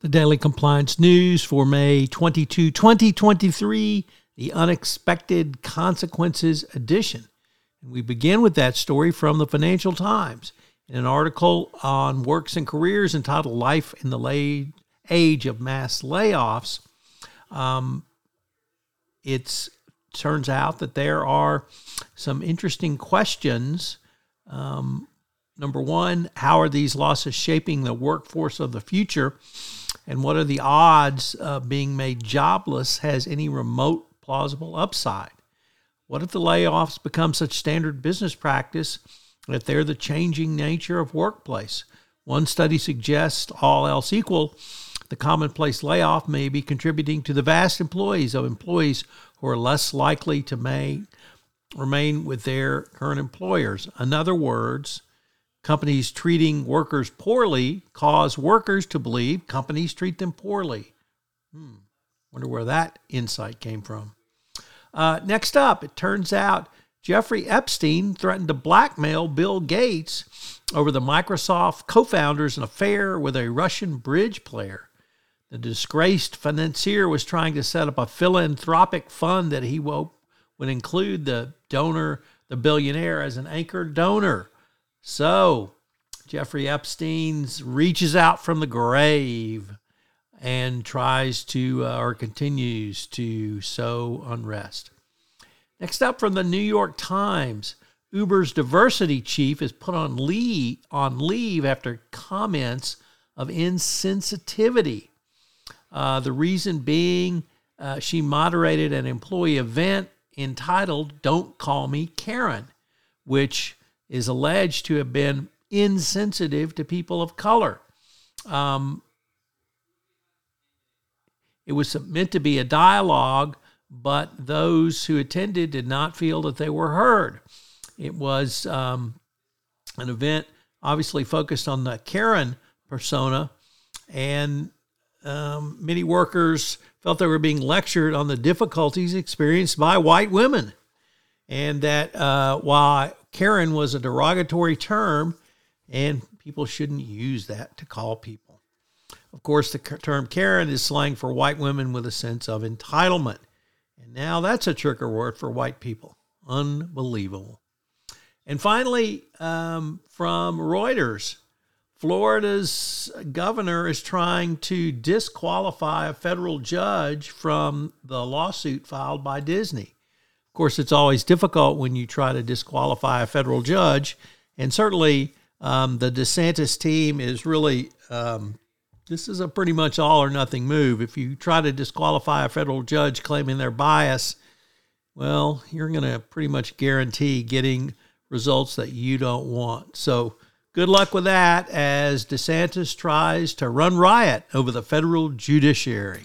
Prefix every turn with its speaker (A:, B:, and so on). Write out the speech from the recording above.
A: The Daily Compliance News for May 22, 2023, the Unexpected Consequences Edition. And we begin with that story from the Financial Times in an article on works and careers entitled Life in the Late Age of Mass Layoffs. Um, it turns out that there are some interesting questions. Um, number one, how are these losses shaping the workforce of the future? and what are the odds of being made jobless has any remote plausible upside? What if the layoffs become such standard business practice that they're the changing nature of workplace? One study suggests, all else equal, the commonplace layoff may be contributing to the vast employees of employees who are less likely to may remain with their current employers. In other words, Companies treating workers poorly cause workers to believe companies treat them poorly. Hmm. Wonder where that insight came from. Uh, next up, it turns out Jeffrey Epstein threatened to blackmail Bill Gates over the Microsoft co founder's affair with a Russian bridge player. The disgraced financier was trying to set up a philanthropic fund that he hoped would include the donor, the billionaire, as an anchor donor. So, Jeffrey Epstein reaches out from the grave and tries to, uh, or continues to sow unrest. Next up from the New York Times, Uber's diversity chief is put on leave, on leave after comments of insensitivity. Uh, the reason being, uh, she moderated an employee event entitled Don't Call Me Karen, which is alleged to have been insensitive to people of color. Um, it was meant to be a dialogue, but those who attended did not feel that they were heard. It was um, an event obviously focused on the Karen persona, and um, many workers felt they were being lectured on the difficulties experienced by white women. And that uh, while Karen was a derogatory term, and people shouldn't use that to call people. Of course, the term Karen is slang for white women with a sense of entitlement. And now that's a trigger word for white people. Unbelievable. And finally, um, from Reuters, Florida's governor is trying to disqualify a federal judge from the lawsuit filed by Disney course, it's always difficult when you try to disqualify a federal judge. And certainly, um, the DeSantis team is really, um, this is a pretty much all or nothing move. If you try to disqualify a federal judge claiming their bias, well, you're going to pretty much guarantee getting results that you don't want. So, good luck with that as DeSantis tries to run riot over the federal judiciary.